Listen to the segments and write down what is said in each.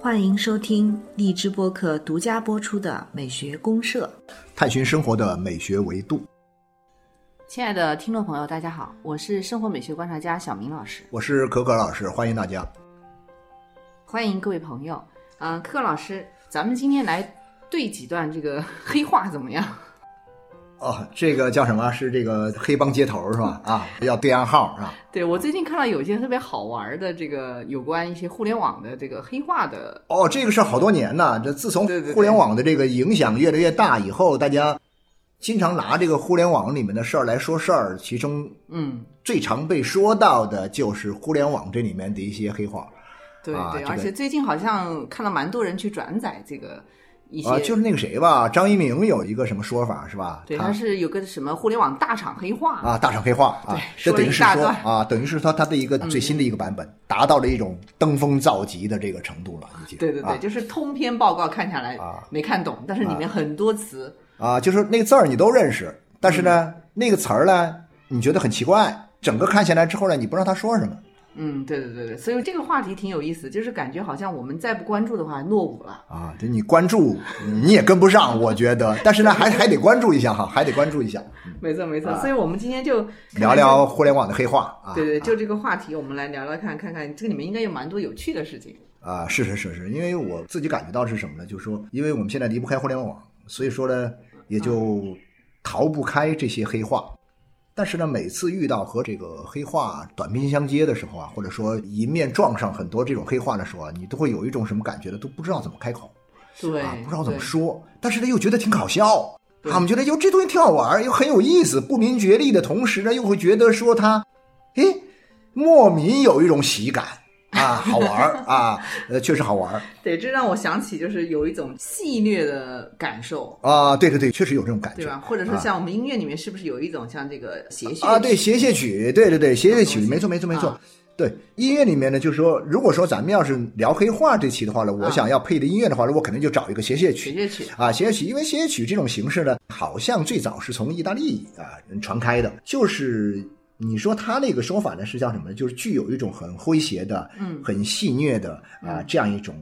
欢迎收听荔枝播客独家播出的《美学公社》，探寻生活的美学维度。亲爱的听众朋友，大家好，我是生活美学观察家小明老师，我是可可老师，欢迎大家。欢迎各位朋友。嗯、可可老师，咱们今天来对几段这个 黑话怎么样？哦，这个叫什么？是这个黑帮接头是吧？啊，要对暗号是吧？对我最近看到有一些特别好玩的这个有关一些互联网的这个黑话的，哦，这个事儿好多年呢。这自从互联网的这个影响越来越大以后，大家经常拿这个互联网里面的事儿来说事儿，其中嗯，最常被说到的就是互联网这里面的一些黑话对对，而且最近好像看到蛮多人去转载这个一些，啊，就是那个谁吧，张一鸣有一个什么说法是吧？对，他他是有个什么互联网大厂黑化，啊，大厂黑化啊对，这等于是说啊，等于是说他的一个最新的一个版本，达到了一种登峰造极的这个程度了，已经。对对对，啊就是通篇报告看下来啊没看懂，但是里面很多词，啊，就是那个字儿你都认识，但是嗯呢，那个词儿呢，你觉得很奇怪，整个看下来之后呢，你不知道他说什么。嗯，对对对对，所以这个话题挺有意思，就是感觉好像我们再不关注的话落伍了。啊，就你关注 你也跟不上，我觉得，但是呢，还还得关注一下哈，还得关注一下，没错没错，所以我们今天就啊聊聊互联网的黑话啊。对对，就这个话题，我们来聊聊看，看看这个里面应该有蛮多有趣的事情。啊，是是是是，因为我自己感觉到是什么呢？就是说，因为我们现在离不开互联网，所以说呢，也就逃不开这些黑话。但是呢，每次遇到和这个黑话短兵相接的时候啊，或者说迎面撞上很多这种黑话的时候啊，你都会有一种什么感觉呢？都不知道怎么开口对，啊，不知道怎么。说，但是呢，又觉得挺搞笑。对啊我们觉得哟，这东西挺好玩，又很有意思，不明觉厉的同时呢，又会觉得说他，诶，莫名有一种喜感啊，好玩儿啊，呃，确实好玩儿。对，这让我想起就是有一种戏谑的感受，啊，对对对，确实有这种感觉，对吧？或者说啊。像我们音乐里面是不是有一种像这个谐谑啊，对，谐谑曲，对对对，谐谑曲，没错没错没错。啊。对音乐里面呢，就是说，如果说咱们要是聊黑话这期的话呢，我啊想要配的音乐的话呢，我肯定就找一个谐谑曲。谐谑曲，啊，谐谑曲，因为谐谑曲这种形式呢，好像最早是从意大利啊传开的，就是你说他那个说法呢是叫什么呢？就是具有一种很诙谐的、嗯很戏谑的啊这样一种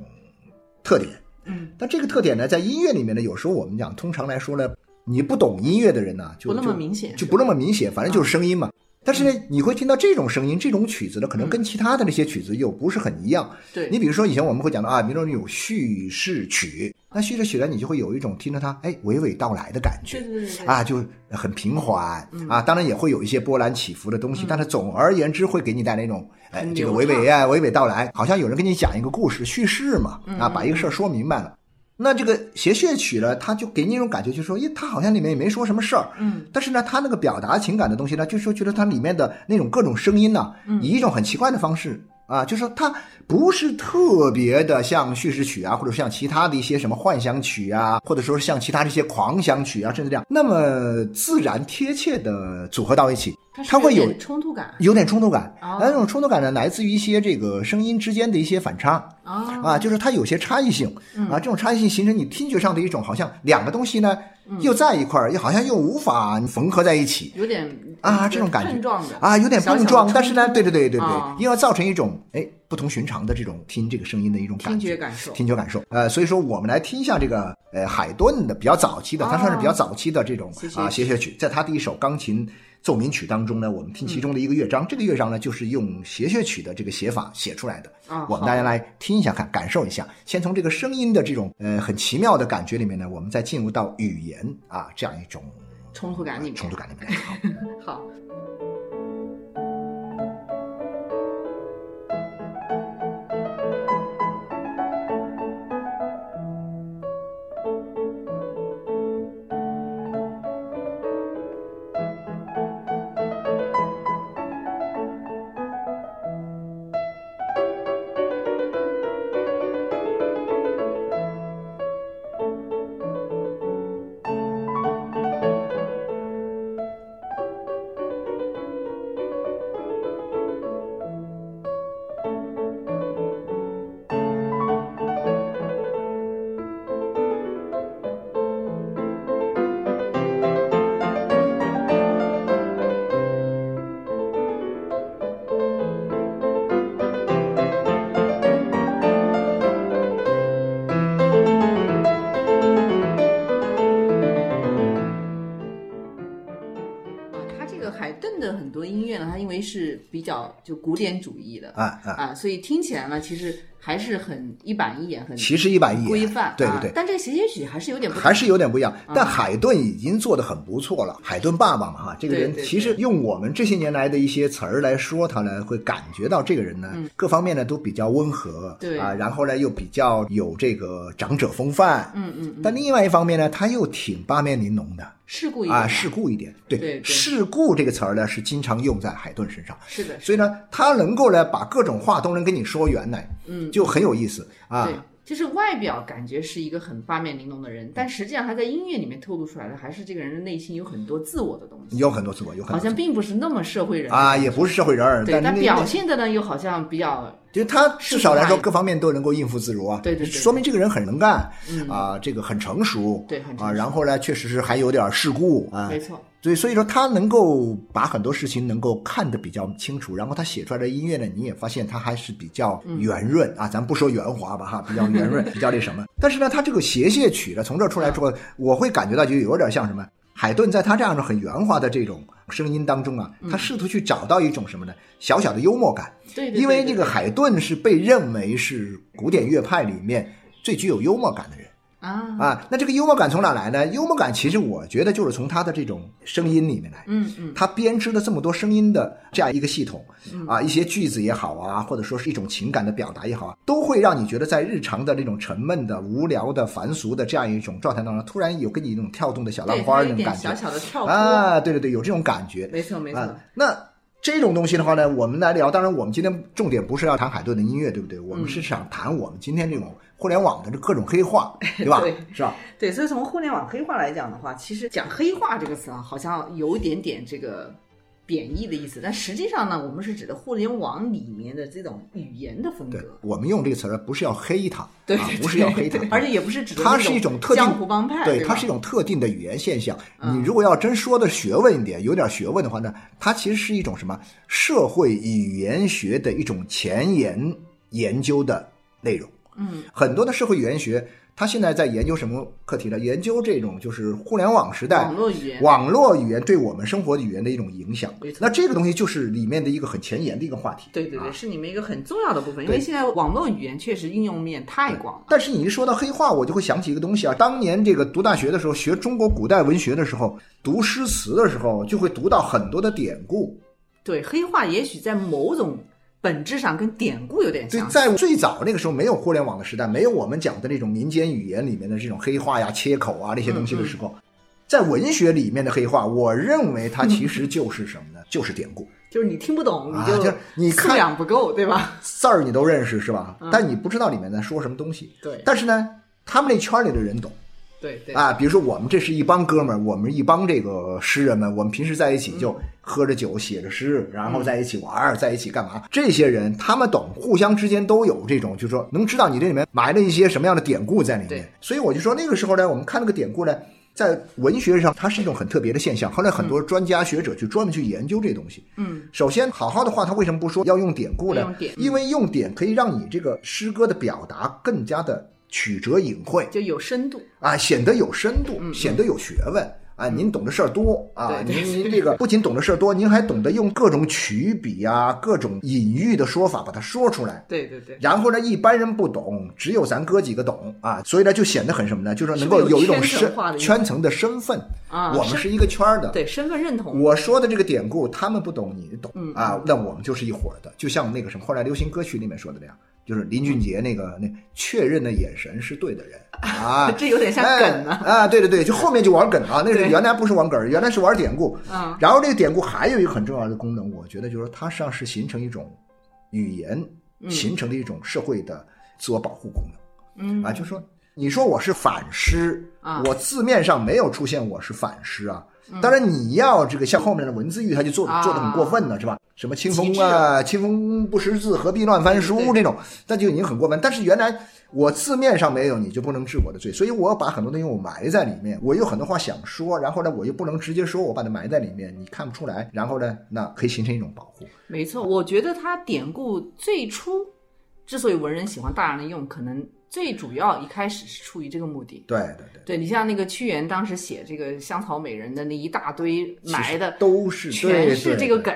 特点。嗯，但这个特点呢，在音乐里面呢，有时候我们讲，通常来说呢，你不懂音乐的人呢，就不那么就明显，就不那么明显，反正就是声音嘛。但是呢，你会听到这种声音，这种曲子呢，可能跟其他的那些曲子又不是很一样。对，你比如说，以前我们会讲到啊，比如说有叙事曲，那叙事曲呢，你就会有一种听着它哎娓娓道来的感觉。对对对对，啊，就很平缓嗯。啊，当然也会有一些波澜起伏的东西，但是总而言之会给你带来一种哎这个娓娓啊娓娓道来，好像有人跟你讲一个故事叙事嘛嗯啊，把一个事儿说明白了。那这个谐谑曲呢，它就给你一种感觉，就是说，咦，它好像里面也没说什么事儿，嗯，但是呢，它那个表达情感的东西呢，就是说觉得它里面的那种各种声音呢，以一种很奇怪的方式。啊，就是说它不是特别的像叙事曲啊，或者像其他的一些什么幻想曲啊，或者说像其他这些狂想曲啊，甚至这样。那么自然贴切的组合到一起，它会有冲突感有点冲突感。哦那这种冲突感呢，来自于一些这个声音之间的一些反差。啊啊，就是它有些差异性嗯啊，这种差异性形成你听觉上的一种好像两个东西呢又在一块儿，又好像又无法缝合在一起有点啊，这种感觉碰撞的啊，有点碰撞，冲但是呢，对对对对对啊，又要造成一种哎不同寻常的这种听这个声音的一种听感觉。觉感受，听觉感受，呃，所以说我们来听一下这个呃海顿的比较早期的，它算是比较早期的这种啊谐谑曲，在他的一首钢琴奏鸣曲当中呢，我们听其中的一个乐章，这个乐章呢就是用谐谑曲的这个写法写出来的，啊，我们大家来听一下看，感受一下。先从这个声音的这种呃很奇妙的感觉里面呢，我们再进入到语言啊这样一种冲突感里面冲突感里面。好 好。比较就古典主义的啊啊，啊，所以听起来呢，其实还是很一板一眼，很其实一板一眼，规范，对对对啊。但这个协协曲还是有点还是有点不一样，但海顿已经做得很不错了。海顿爸爸嘛，哈，这个人其实用我们这些年来的一些词儿来说他呢，会感觉到这个人呢，各方面呢都比较温和，对啊，然后呢又比较有这个长者风范，嗯嗯嗯，但另外一方面呢，他又挺八面玲珑的啊，事故一点啊世故一点。对，对对世故这个词儿呢是经常用在海顿身上，是的，所以呢，他能够呢把各种话都能跟你说圆来，嗯，就很有意思啊。对。，就是外表感觉是一个很八面玲珑的人，但实际上他在音乐里面透露出来的，还是这个人的内心有很多自我的东西，有很多自我，有很多好像并不是那么社会人啊，也不是社会人儿，对，但那表现的呢又好像比较就他至少来说各方面都能够应付自如啊，对对对说明这个人很能干，嗯。啊，这个很成熟，啊，对很成熟。然后呢，确实是还有点世故啊，没错，对，所以说他能够把很多事情能够看得比较清楚，然后他写出来的音乐呢，你也发现他还是比较嗯。圆润、啊，咱不说圆滑吧哈，比较圆润，比较那什么。但是呢，他这个谐谑曲呢，从这儿出来之后，我会感觉到就有点像什么。海顿在他这样的很圆滑的这种声音当中啊，他试图去找到一种什么呢？小小的幽默感。对对对，因为对这个海顿是被认为是古典乐派里面最具有幽默感的人。啊，啊，那这个幽默感从哪来呢？幽默感其实我觉得就是从他的这种声音里面来。嗯嗯，他编织了这么多声音的这样一个系统，啊，一些句子也好啊，或者说是一种情感的表达也好啊，都会让你觉得在日常的这种沉闷的、无聊的、凡俗的这样一种状态当中，突然有给你那种跳动的小浪，花那种感觉小小的跳，啊，对对对，有这种感觉。没错没错，啊，那这种东西的话呢，我们来聊。当然，我们今天重点不是要谈海顿的音乐，对不对？我们是想谈我们今天这种互联网的这各种黑话，对吧？对是吧？对，所以从互联网黑话来讲的话，其实讲黑话这个词啊，好像有一点点这个贬义的意思，但实际上呢，我们是指的互联网里面的这种语言的风格，，我们用这个词儿不是要黑他，对啊，不是要黑他，而且也不是指的它是一种特定江湖帮派，对，它是一种特定的语言现象。嗯你如果要真说的学问一点，有点学问的话呢，它其实是一种什么社会语言学的一种前沿研究的内容。嗯，很多的社会语言学，它现在在研究什么课题呢？研究这种就是互联网时代网络语言，网络语言对我们生活语言的一种影响。那这个东西就是里面的一个很前沿的一个话题。对对对，啊是里面一个很重要的部分，因为现在网络语言确实应用面太广了。但是你一说到黑话，我就会想起一个东西啊。当年这个读大学的时候，学中国古代文学的时候，读诗词的时候，就会读到很多的典故。对，黑话也许在某种本质上跟典故有点对，像。在最早那个时候，没有互联网的时代，没有我们讲的那种民间语言里面的这种黑话呀、切口啊那些东西的时候，在文学里面的黑话，我认为它其 实就是什么呢？就是典故。就是你听不懂，啊你就就是你素看养不够，对吧？字儿你都认识是吧？但你不知道里面在说什么东西。对但是呢，他们那圈里的人懂。对对啊，比如说我们这是一帮哥们儿，我们一帮这个诗人们，我们平时在一起就喝着酒、写着诗，然后在一起玩儿，在一起干嘛？这些人他们懂，互相之间都有这种，就是说能知道你这里面埋了一些什么样的典故在里面对。所以我就说那个时候呢，我们看那个典故呢。在文学上，它是一种很特别的现象。后来很多专家学者去专门去研究这东西。嗯，首先，好好的话，他为什么不说要用典故呢？因为用典可以让你这个诗歌的表达更加的曲折隐晦。就有深度。啊，显得有深度，嗯显得有学问啊！您懂的事儿多啊，您您这个不仅懂的事儿多，您还懂得用各种曲笔啊、各种隐喻的说法把它说出来。对对对，然后呢，一般人不懂，只有咱哥几个懂啊，所以呢，就显得很什么呢？就是能够有有一种圈层化的身圈层的身份啊我们是一个圈儿的。对身份认同。我说的这个典故，他们不懂，你懂、嗯啊，那我们就是一伙儿的，就像那个什么，后来流行歌曲里面说的那样，就是林俊杰那个那确认的眼神是对的人 啊 这有点像梗呢哎啊，对对对，就后面就玩梗啊，那是原来不是玩梗，原来是玩典故。嗯然后这个典故还有一个很重要的功能，我觉得就是它实际上是形成一种语言形成的一种社会的自我保护功能。嗯啊，就说你说我是反诗啊我字面上没有出现我是反诗啊。当然，你要这个像后面的文字狱，他就做做的很过分了，是吧？什么清风啊，清风不识字，何必乱翻书这种，那就已经很过分。但是原来我字面上没有，你就不能治我的罪，所以我把很多东西我埋在里面，我有很多话想说，然后呢，我又不能直接说，我把它埋在里面，你看不出来，然后呢，那可以形成一种保护。没错，我觉得它典故最初之所以文人喜欢大量的用，可能最主要一开始是出于这个目的。对对对，对你像那个屈原当时写这个香草美人的那一大堆埋的，都是全是这个梗，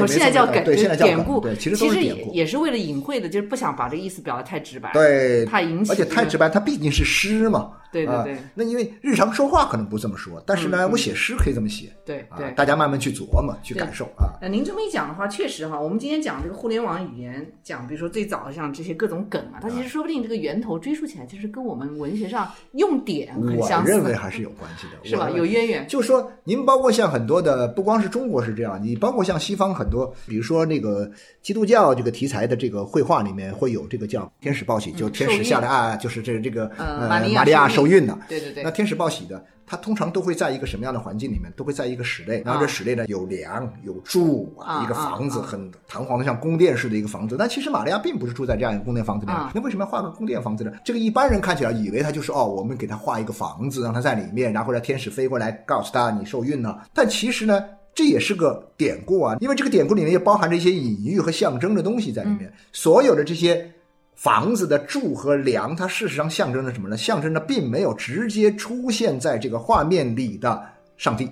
我现在叫梗，对现在叫典故，对，其实都是典故，也是为了隐晦的，就是不想把这个意思表达太直白，对，怕引起，而且太直白，它毕竟是诗嘛。对对对，那因为日常说话可能不这么说，但是呢，我写诗可以这么写。对对，大家慢慢去琢磨、去感受啊。呃，您这么一讲的话，确实哈，我们今天讲这个互联网语言，讲比如说最早的像这些各种梗啊，它其实说不定这个源头追溯起来，就是跟我们文学上用典很相似。我认为还是有关系的，是吧？有渊源。就说您包括像很多的，不光是中国是这样，你包括像西方很多，比如说那个基督教这个题材的这个绘画里面会有这个叫天使报喜，就天使下来啊，就是这这个呃玛利亚受孕的。对对对。那天使报喜的，它通常都会在一个什么样的环境里面？都会在一个室内，然后这室内呢有梁有柱啊，一个房子很堂皇的，像宫殿式的一个房子。但其实玛利亚并不是住在这样一个宫殿房子里面，那为什么要画个宫殿房子呢？这个一般人看起来以为他就是哦，我们给他画一个房子，让他在里面，然后让天使飞过来告诉他你受孕了。但其实呢，这也是个典故啊，因为这个典故里面也包含着一些隐喻和象征的东西在里面。所有的这些。房子的柱和梁，它事实上象征着什么呢？象征着并没有直接出现在这个画面里的上帝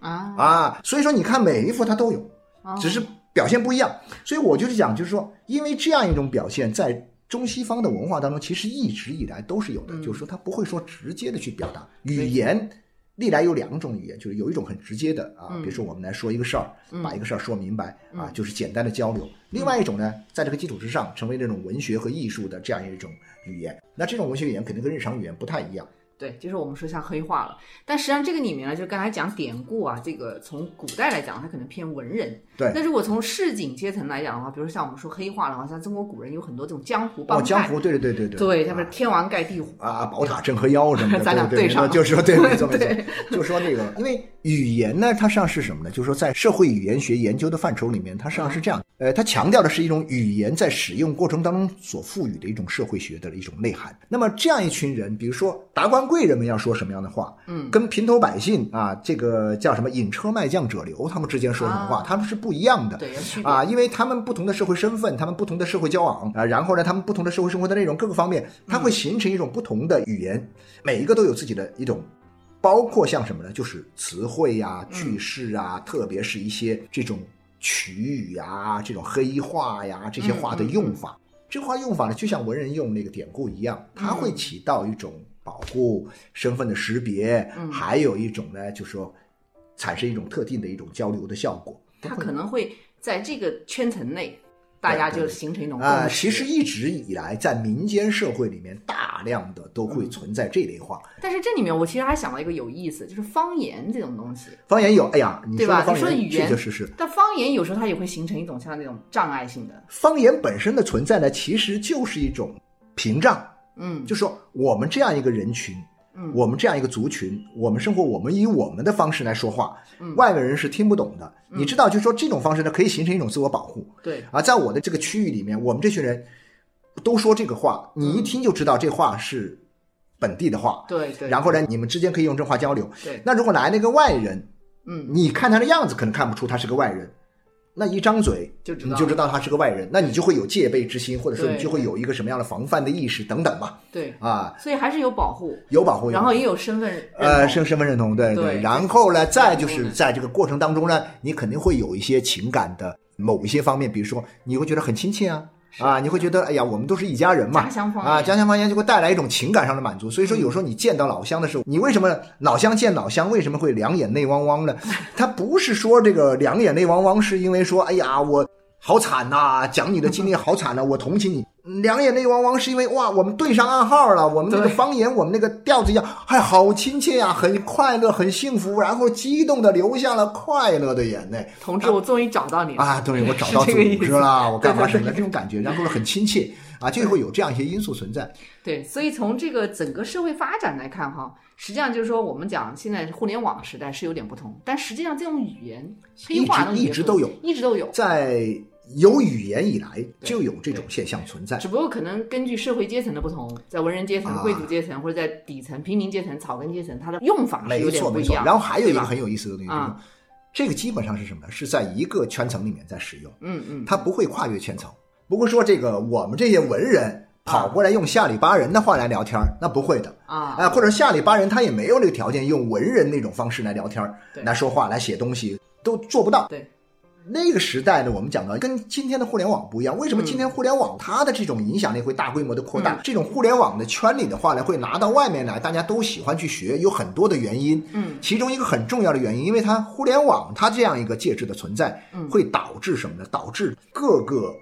啊啊！所以说，你看每一幅它都有，只是表现不一样。所以我就是讲，就是说，因为这样一种表现，在中西方的文化当中，其实一直以来都是有的。就是说，它不会说直接的去表达语言。历来有两种语言，就是有一种很直接的啊，比如说我们来说一个事儿，把一个事儿说明白啊，就是简单的交流。另外一种呢，在这个基础之上，成为这种文学和艺术的这样一种语言。那这种文学语言肯定跟日常语言不太一样。对，就是我们说像黑化了，但实际上这个里面呢，就刚才讲典故啊，这个从古代来讲，它可能偏文人。对。那如果从市井阶层来讲的话，比如像我们说黑化的话，像中国古人有很多这种江湖帮派。哦，江湖，对对对对对。对，他们天王盖地虎啊，宝塔镇河妖什么的。咱俩对上。就是说，对，没错没错。就说那个，因为语言呢，它实际上是什么呢？就是说，在社会语言学研究的范畴里面，它实际上是这样。呃，它强调的是一种语言在使用过程当中所赋予的一种社会学的一种内涵。那么这样一群人，比如说达官贵人们要说什么样的话，嗯，跟平头百姓啊，这个叫什么引车卖将者流，他们之间说什么话，他们是不一样的。对，啊，因为他们不同的社会身份，他们不同的社会交往啊，然后呢，他们不同的社会生活的内容各个方面，它会形成一种不同的语言，每一个都有自己的一种，包括像什么呢？就是词汇呀、句式啊，特别是一些这种。曲语呀，这种黑话呀，这些话的用法，这话用法呢，就像文人用那个典故一样，它会起到一种保护身份的识别，还有一种呢，就是说产生一种特定的一种交流的效果。它可能会在这个圈层内。大家就形成一种呃，其实一直以来在民间社会里面，大量的都会存在这类话。但是这里面我其实还想到一个有意思，就是方言这种东西。方言有，哎呀，对吧？你说语言确确实实。但方言有时候它也会形成一种像那种障碍性的。方言本身的存在呢，其实就是一种屏障。嗯，就说我们这样一个人群。我们这样一个族群，我们生活，我们以我们的方式来说话，嗯外面人是听不懂的。你知道，就说这种方式呢，可以形成一种自我保护。对啊，在我的这个区域里面，我们这群人都说这个话，你一听就知道这话是本地的话。对对。然后呢，你们之间可以用这话交流。对。那如果来了一个外人，嗯，你看他的样子，可能看不出他是个外人。那一张嘴，就你就知道他是个外人，那你就会有戒备之心，或者说你就会有一个什么样的防范的意识等等吧。对啊，所以还是有保护，有保护，然后也有身份呃身身份认同，对对。然后呢，再就是在这个过程当中呢，你肯定会有一些情感的某一些方面，比如说你会觉得很亲切啊。啊，你会觉得哎呀，我们都是一家人嘛，啊，家乡方言就会带来一种情感上的满足。所以说，有时候你见到老乡的时候，你为什么老乡见老乡为什么会两眼泪汪汪呢？他不是说这个两眼泪汪汪，是因为说哎呀我。好惨呐！讲你的经历好惨呐，我同情你。两眼泪汪汪，是因为哇，我们对上暗号了。我们那个方言，我们那个调子一样，还好亲切呀，很快乐，很幸福，然后激动的流下了快乐的眼泪。同志，我终于找到你了啊！对，我找到 组织了，我干嘛什么的这种感觉，然后很亲切啊，就会有这样一些因素存在。对，所以从这个整个社会发展来看，哈，实际上就是说，我们讲现在互联网时代是有点不同，但实际上这种语言黑化一直都有，一直都有在。有语言以来就有这种现象存在，只不过可能根据社会阶层的不同，在文人阶层、贵族阶层，或者在底层平民阶层、草根阶层，它的用法是有点不一样。然后还有一个很有意思的东西，这个基本上是什么呢？是在一个圈层里面在使用，嗯嗯，它不会跨越圈层。不过说这个我们这些文人跑过来用下里巴人的话来聊天，那不会的。啊哎，或者下里巴人他也没有那个条件用文人那种方式来聊天来说话、来写东西，都做不到。对，那个时代呢，我们讲到跟今天的互联网不一样。为什么嗯今天互联网它的这种影响力会大规模的扩大？嗯这种互联网的圈里的话呢，会拿到外面来，大家都喜欢去学，有很多的原因。嗯，其中一个很重要的原因，因为它互联网它这样一个介质的存在，嗯会导致什么呢？导致各个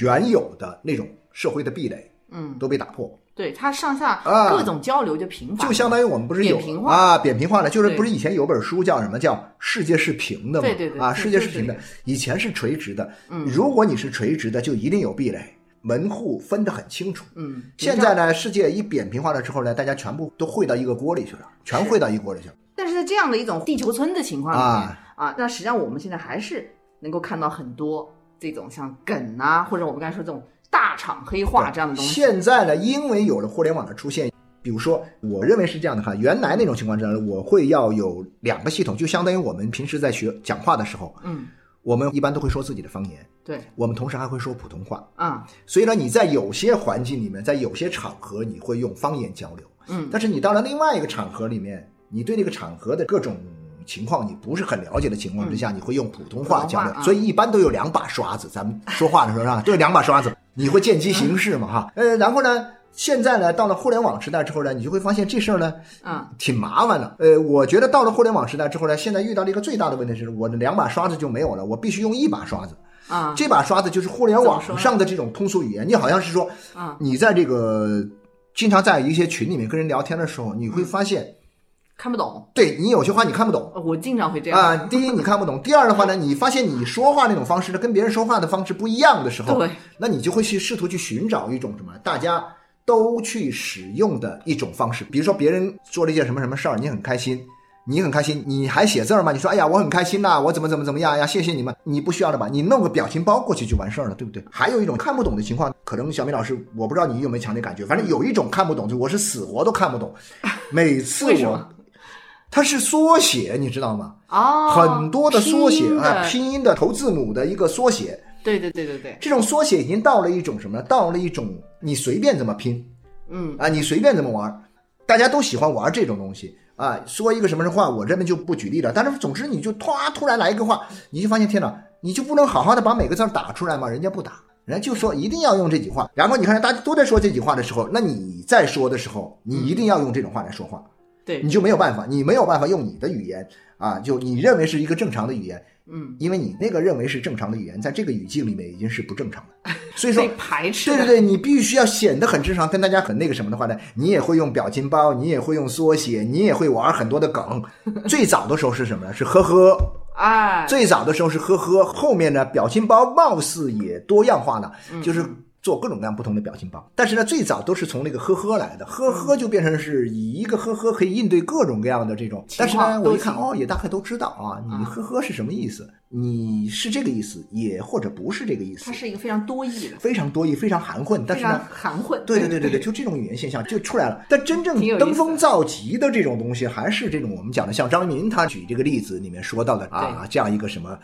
原有的那种社会的壁垒嗯，都被打破。对，它上下啊各种交流就频繁，就相当于我们不是有扁平化啊，扁平化了，就是不是以前有本书叫什么叫世界是平的嘛？啊，对对对啊世界是平的以前是垂直的。嗯如果你是垂直的，就一定有壁垒，门户分得很清楚。嗯，现在呢，世界一扁平化了之后呢，大家全部都汇到一个锅里去了，全汇到一锅里去了但是在这样的一种地球村的情况里面啊。啊，那实际上我们现在还是能够看到很多这种像梗啊，或者我们刚才说这种大厂黑化这样的东西。现在呢，因为有了互联网的出现，比如说，我认为是这样的哈，原来那种情况之下，我会要有两个系统，就相当于我们平时在学讲话的时候，嗯，我们一般都会说自己的方言，对，我们同时还会说普通话。啊，所以呢，你在有些环境里面，在有些场合，你会用方言交流。嗯但是你到了另外一个场合里面，你对那个场合的各种情况你不是很了解的情况之下，你会用普通话交流所以一般都有两把刷子，咱们说话的时候啊，都有 两把刷子，你会见机行事嘛哈。呃，然后呢，现在呢，到了互联网时代之后呢，你就会发现这事儿呢，嗯，挺麻烦的。呃，我觉得到了互联网时代之后呢，现在遇到了一个最大的问题是，我的两把刷子就没有了，我必须用一把刷子。啊，这把刷子就是互联网上的这种通俗语言。你好像是说，啊，你在这个经常在一些群里面跟人聊天的时候，你会发现，看不懂，对你有些话你看不懂。呃我经常会这样。啊，第一 你看不懂，第二的话呢，你发现你说话那种方式呢，跟别人说话的方式不一样的时候，对，那你就会去试图去寻找一种什么大家都去使用的一种方式。比如说别人做了一件什么什么事儿，你很开心，你很开心，你还写字儿吗？你说哎呀，我很开心呐、我怎么怎么怎么样呀？谢谢你们，你不需要了吧？你弄个表情包过去就完事儿了，对不对？还有一种看不懂的情况，可能小明老师，我不知道你有没有强烈感觉，反正有一种看不懂，就我是死活都看不懂，每次我。它是缩写，你知道吗？哦，很多的缩写啊，拼音的头字母的一个缩写，对对对对对，这种缩写已经到了一种什么呢？到了一种你随便怎么拼嗯，啊，你随便怎么玩，大家都喜欢玩这种东西啊。说一个什么话，我这边就不举例了。但是总之，你就突突然来一个话，你就发现天哪，你就不能好好的把每个字打出来吗？人家不打。人家就说一定要用这句话，然后你看大家都在说这句话的时候，那你在说的时候，你一定要用这种话来说话。对你，就没有办法，你没有办法用你的语言啊，就你认为是一个正常的语言，嗯，因为你那个认为是正常的语言，在这个语境里面已经是不正常的，所以说被。排斥。对对对，你必须要显得很正常，跟大家很那个什么的话呢，你也会用表情包，你也会用缩写，你也会玩很多的梗。最早的时候是什么呢？是呵呵，哎，最早的时候是呵呵，后面呢表情包貌似也多样化了，嗯就是做各种各样不同的表情包。但是呢，最早都是从那个呵呵来的，呵呵就变成是以一个呵呵可以应对各种各样的这种。但是呢，我一看哦，也大概都知道啊，你呵呵是什么意思？你是这个意思，也或者不是这个意思它，是一个非常多义的，非常多义，非常含混。但是呢。含混。对对对对对，就这种语言现象就出来了。但真正登峰造极的这种东西，还是这种我们讲的，像张明他举这个例子里面说到的啊，这样一个什么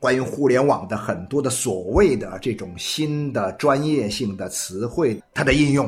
关于互联网的很多的所谓的这种新的专业性的词汇，它的应用。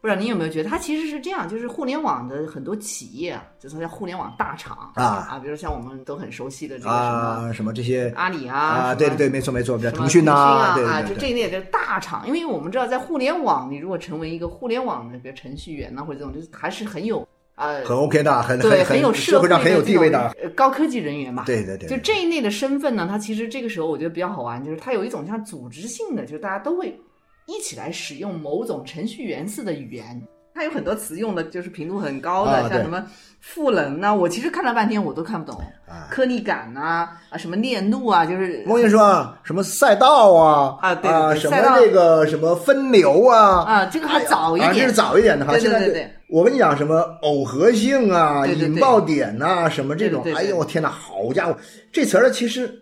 不知道您有没有觉得，它其实是这样，就是互联网的很多企业啊，就是叫互联网大厂啊。啊，比如像我们都很熟悉的这个什么啊，什么这些。阿里啊，啊，对对对，没错没错，比如腾讯呐，啊，对啊，对对对，就这一类的大厂，因为我们知道，在互联网，你如果成为一个互联网的，比如程序员呐、或者这种，就是还是很有呃，很 OK 的，很对，很有社社会上很有地位的，呃高科技人员嘛。对对对，就这一类的身份呢，它其实这个时候我觉得比较好玩，就是它有一种像组织性的，就是大家都会一起来使用某种程序员式的语言。它有很多词用的就是频度很高的，啊像什么赋能呐、我其实看了半天我都看不懂。啊。颗粒感呐、啊，什么链路啊，就是我跟你说啊，什么赛道啊啊对对对什么赛道这个什么分流啊啊，这个还早一啊，这点。是早一点的哈。对对对对我跟你讲什么耦合性啊、对对对引爆点呐、什么这种，哎呦我天哪，好家伙，这词儿其实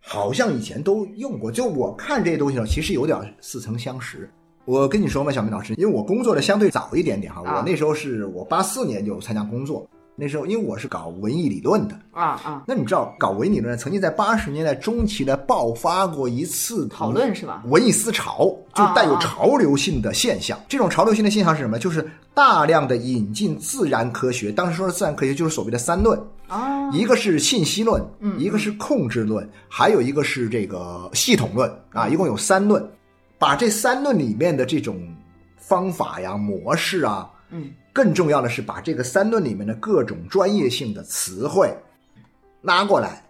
好像以前都用过。就我看这些东西呢，其实有点似曾相识。我跟你说嘛，小明老师，因为我工作的相对早一点点哈，啊我那时候是我八四年就参加工作，那时候因为我是搞文艺理论的，啊啊，那你知道搞文艺理论曾经在八十年代中期呢爆发过一次讨论是吧？文艺思潮，就带有潮流性的现象。这种潮流性的现象是什么？就是大量的引进自然科学。当时说的自然科学就是所谓的三论啊，一个是信息论，嗯一个是控制论，还有一个是这个系统论啊，一共有三论。把这三论里面的这种方法呀、模式啊，嗯，更重要的是把这个三论里面的各种专业性的词汇拉过来，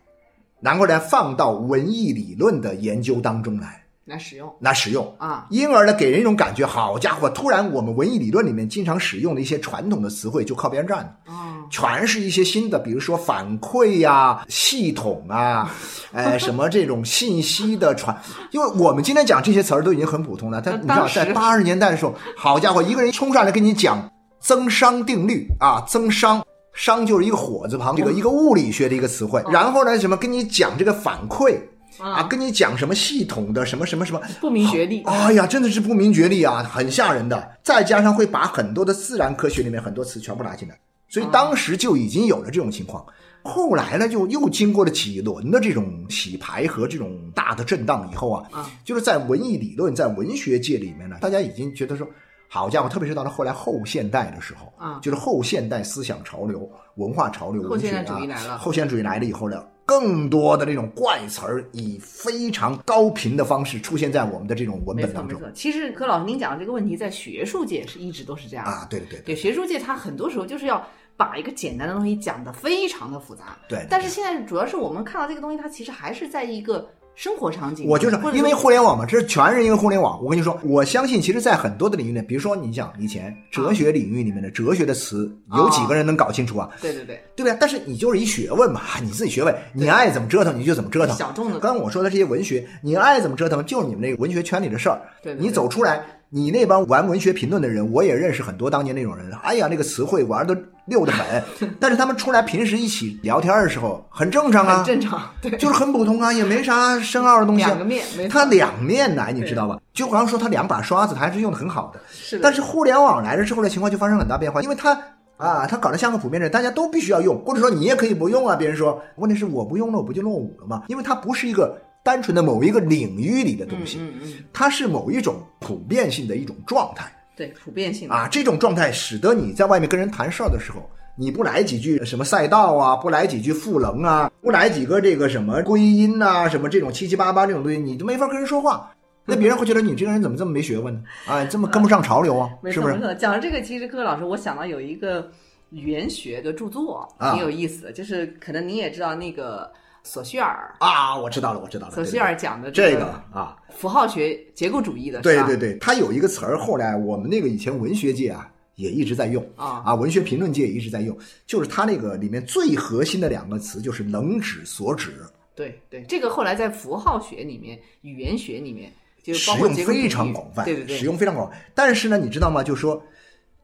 拿过来放到文艺理论的研究当中来。来使用，来使用啊，因而呢，给人一种感觉，好家伙，突然我们文艺理论里面经常使用的一些传统的词汇就靠边站了，哦，全是一些新的，比如说反馈呀、系统啊，哎，什么这种信息的传，因为我们今天讲这些词儿都已经很普通了，但你知道，在八十年代的时候，好家伙，一个人冲上来跟你讲增熵定律啊，增熵，熵就是一个火字旁，这个一个物理学的一个词汇，然后呢，什么跟你讲这个反馈。啊，跟你讲什么系统的什么什么什么不明觉厉？哎呀，真的是不明觉厉啊，很吓人的。再加上会把很多的自然科学里面很多词全部拉进来，所以当时就已经有了这种情况。后来呢，就又经过了几轮的这种洗牌和这种大的震荡以后啊，就是在文艺理论在文学界里面呢，大家已经觉得说，好家伙，特别是到了后来后现代的时候啊，就是后现代思想潮流、文化潮流、后现代主义来了，后现代主义来了以后呢。更多的这种怪词儿，以非常高频的方式出现在我们的这种文本当中。没错，其实柯老师您讲的这个问题，在学术界是一直都是这样啊。对对对，对学术界它很多时候就是要把一个简单的东西讲得非常的复杂。对，但是现在主要是我们看到这个东西，它其实还是在一个。生活场景，我就是因为互联网嘛，这是全是因为互联网。我跟你说，我相信，其实，在很多的领域内，比如说，你想以前哲学领域里面的哲学的词，有几个人能搞清楚啊？对对对，对不对？但是你就是一学问嘛，你自己学问，你爱怎么折腾你就怎么折腾。小众的，刚刚我说的这些文学，你爱怎么折腾，就是你们那个文学圈里的事儿。对，你走出来。你那帮玩文学评论的人，我也认识很多当年那种人。哎呀，那个词汇玩的溜得很，但是他们出来平时一起聊天的时候，很正常啊，很正常，对，就是很普通啊，也没啥深奥的东西。两个面，他两面来，你知道吧？就好像说他两把刷子，他还是用的很好的。是。但是互联网来了之后的情况就发生很大变化，因为他啊，他搞得像个普遍人，大家都必须要用，或者说你也可以不用啊。别人说，问题是我不用了，我不就落伍了吗？因为它不是一个。单纯的某一个领域里的东西，嗯嗯，它是某一种普遍性的一种状态，对，普遍性啊，这种状态使得你在外面跟人谈事儿的时候，你不来几句什么赛道啊，不来几句赋能啊，不来几个这个什么归因呐，什么这种七七八八这种东西，你都没法跟人说话，那别人会觉得你这个人怎么这么没学问呢？啊，这么跟不上潮流啊？是不是？讲了这个，其实各位老师，我想到有一个语言学的著作，挺有意思的，就是可能你也知道那个。索绪尔啊，我知道了，我知道了。索绪尔讲的这个啊，符号学结构主义的，对对对，他有一个词儿，后来我们那个以前文学界啊也一直在用啊啊，文学评论界也一直在用，就是他那个里面最核心的两个词就是能指所指。对对，这个后来在符号学里面、语言学里面就使用非常广泛，对对对，使用非常广泛。但是呢，你知道吗？就是说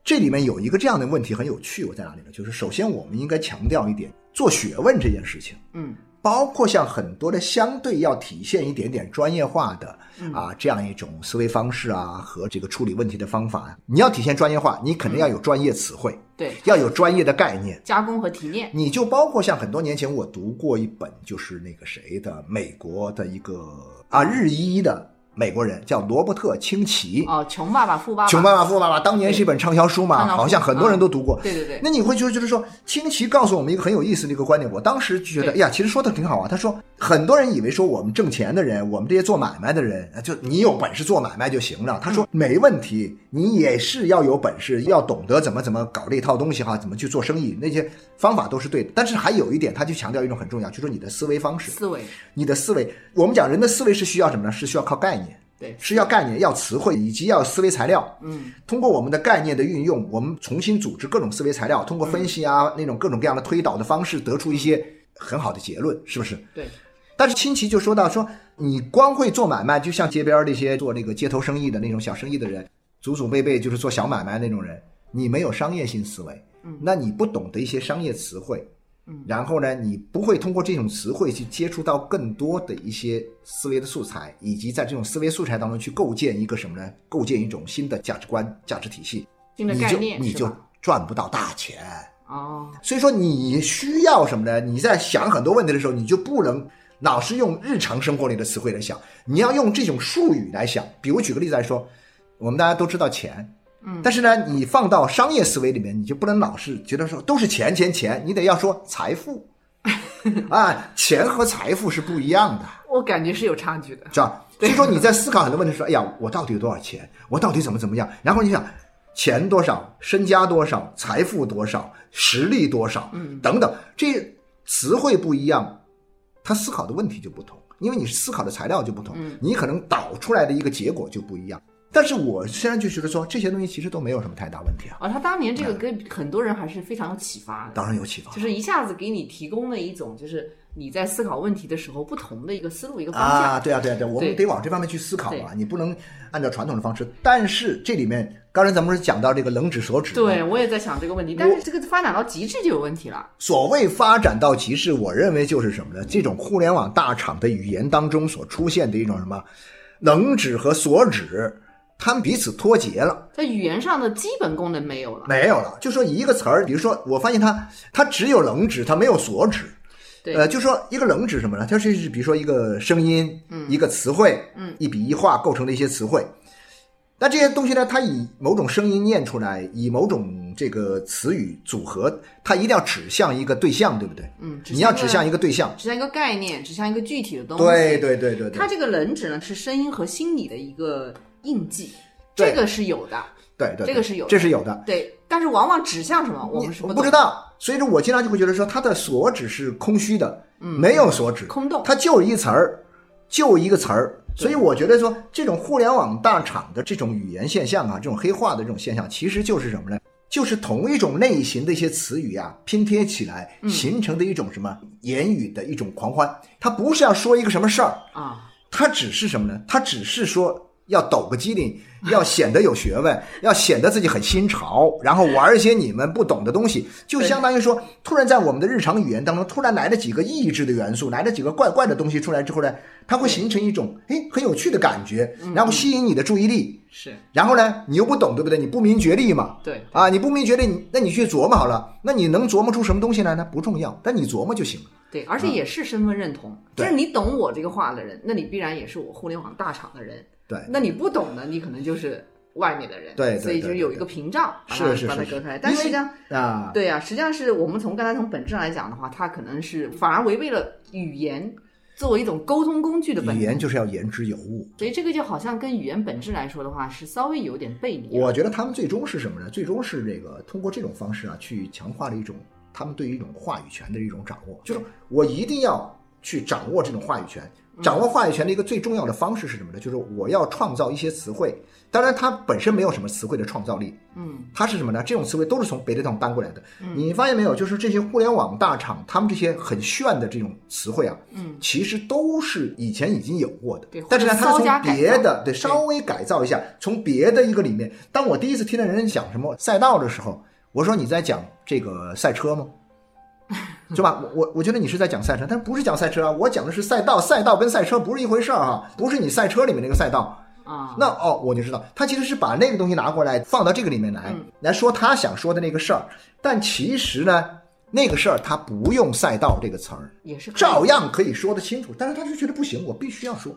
这里面有一个这样的问题很有趣，我在哪里呢？就是首先我们应该强调一点，做学问这件事情，嗯。包括像很多的相对要体现一点点专业化的啊这样一种思维方式啊和这个处理问题的方法，你要体现专业化，你肯定要有专业词汇，对，要有专业的概念，加工和提炼。你就包括像很多年前我读过一本，就是那个谁的美国的一个啊日一的。美国人叫罗伯特清崎哦，穷爸爸富爸爸，穷爸爸富爸爸，当年是一本畅销书嘛，好像很多人都读过。对对对。那你会觉得就是说，清崎告诉我们一个很有意思的一个观点，我当时就觉得，哎呀，其实说的挺好啊。他说，很多人以为说我们挣钱的人，我们这些做买卖的人，就你有本事做买卖就行了。他说没问题，你也是要有本事，要懂得怎么怎么搞这套东西哈，怎么去做生意，那些方法都是对的。但是还有一点，他就强调一种很重要，就是说你的思维方式，思维，你的思维。我们讲人的思维是需要什么呢？是需要靠概念。对，是要概念，要词汇，以及要思维材料。嗯，通过我们的概念的运用，我们重新组织各种思维材料，通过分析啊那种各种各样的推导的方式，得出一些很好的结论，是不是？对。但是清奇就说到说，你光会做买卖，就像街边那些做那个街头生意的那种小生意的人，祖祖辈辈就是做小买卖那种人，你没有商业性思维，嗯，那你不懂得一些商业词汇。嗯，然后呢，你不会通过这种词汇去接触到更多的一些思维的素材，以及在这种思维素材当中去构建一个什么呢？构建一种新的价值观、价值体系，新的概念，你就赚不到大钱。哦，所以说你需要什么呢？你在想很多问题的时候，你就不能老是用日常生活里的词汇来想，你要用这种术语来想。比如举个例子来说，我们大家都知道钱，嗯，但是呢，你放到商业思维里面，你就不能老是觉得说都是钱钱钱，你得要说财富 啊，钱和财富是不一样的。我感觉是有差距的。是吧？所以说你在思考很多问题说，哎呀，我到底有多少钱？我到底怎么怎么样？然后你想，钱多少，身家多少，财富多少，实力多少，嗯，等等，这词汇不一样，他思考的问题就不同，因为你思考的材料就不同，你可能导出来的一个结果就不一样。但是我现在就觉得说，这些东西其实都没有什么太大问题啊，啊，他当年这个给很多人还是非常有启发的，当然有启发就。是一下子给你提供了一种，就是你在思考问题的时候不同的一个思路、一个方向。啊，对啊，对啊，对啊，我们得往这方面去思考啊，你不能按照传统的方式。但是这里面，刚才咱们不是讲到这个冷指所指，对，我也在想这个问题，但是这个发展到极致就有问题了。所谓发展到极致，我认为就是什么呢？这种互联网大厂的语言当中所出现的一种什么冷指和所指，他们彼此脱节了，在语言上的基本功能没有了。没有了。就说一个词儿，比如说，我发现它它只有冷指，它没有所指。对呃，就说一个冷指什么呢？它是比如说一个声音，嗯，一个词汇，嗯，一笔一画构成的一些词汇。那这些东西呢，它以某种声音念出来，以某种这个词语组合，它一定要指向一个对象，对不对？嗯，你要指向一个对象。指向一个概念，指向一个具体的东西。对对对对对它，这个冷指呢是声音和心理的一个印记，这个是有的。对对，这个是有的这是有的。对，但是往往指向什么，我们不懂不知道，所以说我经常就会觉得说，它的所指是空虚的，没有所指，空洞。它就一词儿，就一个词儿。所以我觉得说，这种互联网大厂的这种语言现象啊，这种黑化的这种现象，其实就是什么呢？就是同一种类型的一些词语啊，拼贴起来形成的一种什么言语的一种狂欢。它不是要说一个什么事儿，啊，它只是什么呢？它只是说要抖个机灵，要显得有学问，要显得自己很新潮，然后玩一些你们不懂的东西，就相当于说，突然在我们的日常语言当中，突然来了几个意志的元素，来了几个怪怪的东西出来之后呢，它会形成一种哎很有趣的感觉，然后吸引你的注意力。是然后呢，你又不懂，对不对？你不明觉厉嘛。对啊，你不明觉厉，你那你去琢磨好了，那你能琢磨出什么东西来呢？不重要，但你琢磨就行了。对，而且也是身份认同，嗯就是你懂我这个话的人，那你必然也是我互联网大厂的人。对那你不懂的，你可能就是外面的人。对对所以就是有一个屏障，把它是是是把它隔开来。但实际上，啊，对啊、实际上是我们从刚才从本质上来讲的话，它可能是反而违背了语言作为一种沟通工具的本质。语言就是要言之有物。所以这个就好像跟语言本质来说的话，是稍微有点背离。我觉得他们最终是什么呢？最终是这个通过这种方式啊，去强化了一种他们对于一种话语权的一种掌握。就是我一定要去掌握这种话语权。掌握话语权的一个最重要的方式是什么呢？就是我要创造一些词汇。当然，它本身没有什么词汇的创造力，嗯，它是什么呢？这种词汇都是从别的地方搬过来的。你发现没有？就是这些互联网大厂，他们这些很炫的这种词汇啊，嗯，其实都是以前已经有过的对，但是呢，或者它是稍加改造从别的对对稍微改造一下，从别的一个里面。当我第一次听到人家讲什么赛道的时候，我说你在讲这个赛车吗？是吧？我我我觉得你是在讲赛车，但不是讲赛车啊，我讲的是赛道，赛道跟赛车不是一回事儿啊，不是你赛车里面那个赛道。啊，那哦，我就知道，他其实是把那个东西拿过来放到这个里面来，嗯来说他想说的那个事儿。但其实呢，那个事儿他不用“赛道”这个词儿，也是照样可以说得清楚。但是他就觉得不行，我必须要说。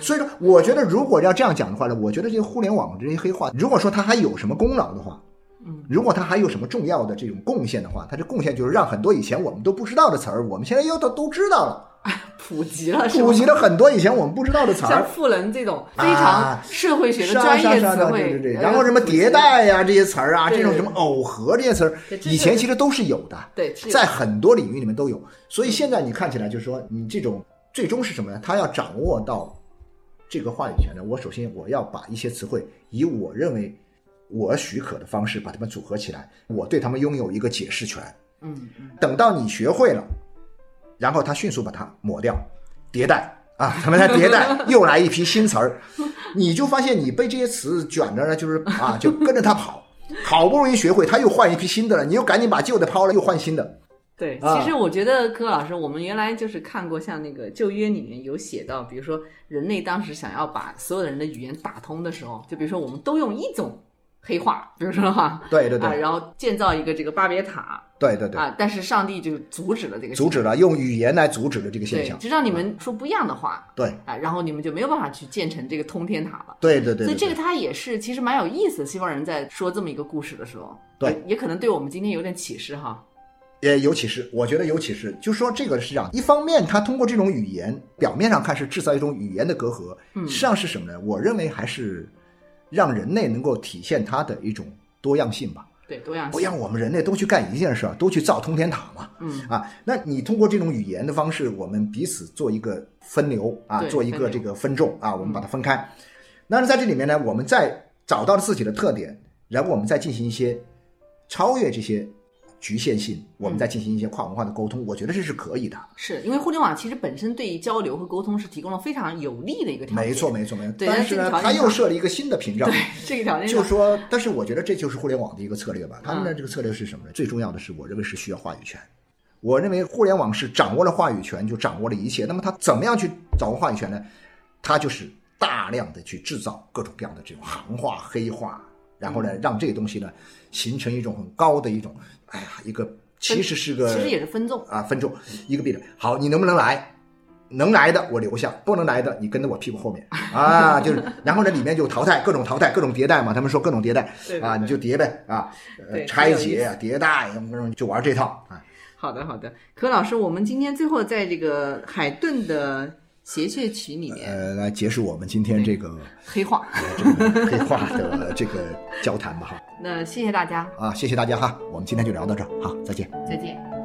所以说，我觉得如果要这样讲的话呢，我觉得这个互联网这些黑话，如果说它还有什么功劳的话，嗯，如果他还有什么重要的这种贡献的话，他这贡献就是让很多以前我们都不知道的词儿，我们现在又都都知道了，普及了，普及了很多以前我们不知道的词儿。像。赋能这种非啊。常社会学的专业词汇，对对对，呃然后什么迭代呀、这些词儿啊，这种什么耦合这些词儿以前其实都是有的，对在很多领域里面都有。所以现在你看起来就是说，你这种最终是什么呢？他要掌握到这个话语权呢，我首先我要把一些词汇以我认为我许可的方式把它们组合起来，我对他们拥有一个解释权。嗯嗯，等到你学会了，然后他迅速把它抹掉，迭代。啊，他们在迭代，又来一批新词儿，你就发现你被这些词卷着呢，就是啊，就跟着他跑，好不容易学会，他又换一批新的了，你又赶紧把旧的抛了，又换新的。对，啊。其实我觉得柯老师，我们原来就是看过像那个旧约里面有写到，比如说人类当时想要把所有的人的语言打通的时候，就比如说我们都用一种黑化，比如说哈，啊，对对对然后建造一个这个巴别塔对对对，啊，但是上帝就阻止了这个阻止了用语言来阻止了这个现对，象。就让你们说不一样的话对啊，然后你们就没有办法去建成这个通天塔了。对对对，对所以这个对它也是其实蛮有意思。西方人在说这么一个故事的时候，对也，也可能对我们今天有点启示哈。也有启示，我觉得有启示，就说这个是这样，一方面他通过这种语言，表面上看是制造一种语言的隔阂，嗯实际上是什么呢？我认为还是让人类能够体现它的一种多样性吧。对，多样性不性。让我们人类都去干一件事儿，都去造通天塔嘛。嗯啊，那你通过这种语言的方式，我们彼此做一个分流啊，做一个这个分众啊，我们把它分开。那在这里面呢，我们再找到了自己的特点，然后我们再进行一些超越这些局限性，我们再进行一些跨文化的沟通，我觉得这是可以的。是因为互联网其实本身对于交流和沟通是提供了非常有利的一个条件。没错，没错，没错。但是呢，但是这个条件它又设了一个新的屏障。对这个条件，就是说，但是我觉得这就是互联网的一个策略吧。他们嗯的这个策略是什么呢？最重要的是，我认为是需要话语权。我认为互联网是掌握了话语权，就掌握了一切。那么它怎么样去掌握话语权呢？它就是大量的去制造各种各样的这种行话、黑话，然后呢，让这个东西呢形成一种很高的一种，哎呀，一个其实是个其实也是分众。啊分众一个比例。好，你能不能来？能来的我留下，不能来的你跟在我屁股后面 啊，就是，然后呢里面就淘汰各种淘汰各种迭代嘛，他们说各种迭代啊，你就叠呗啊，拆解迭代，就玩这套啊。好的，好的。可老师，我们今天最后在这个海顿的谐谑曲里面，呃，来结束我们今天这个黑话。这个黑话的 这个交谈吧哈那谢谢大家，啊，谢谢大家哈，我们今天就聊到这儿，好，再见。再见。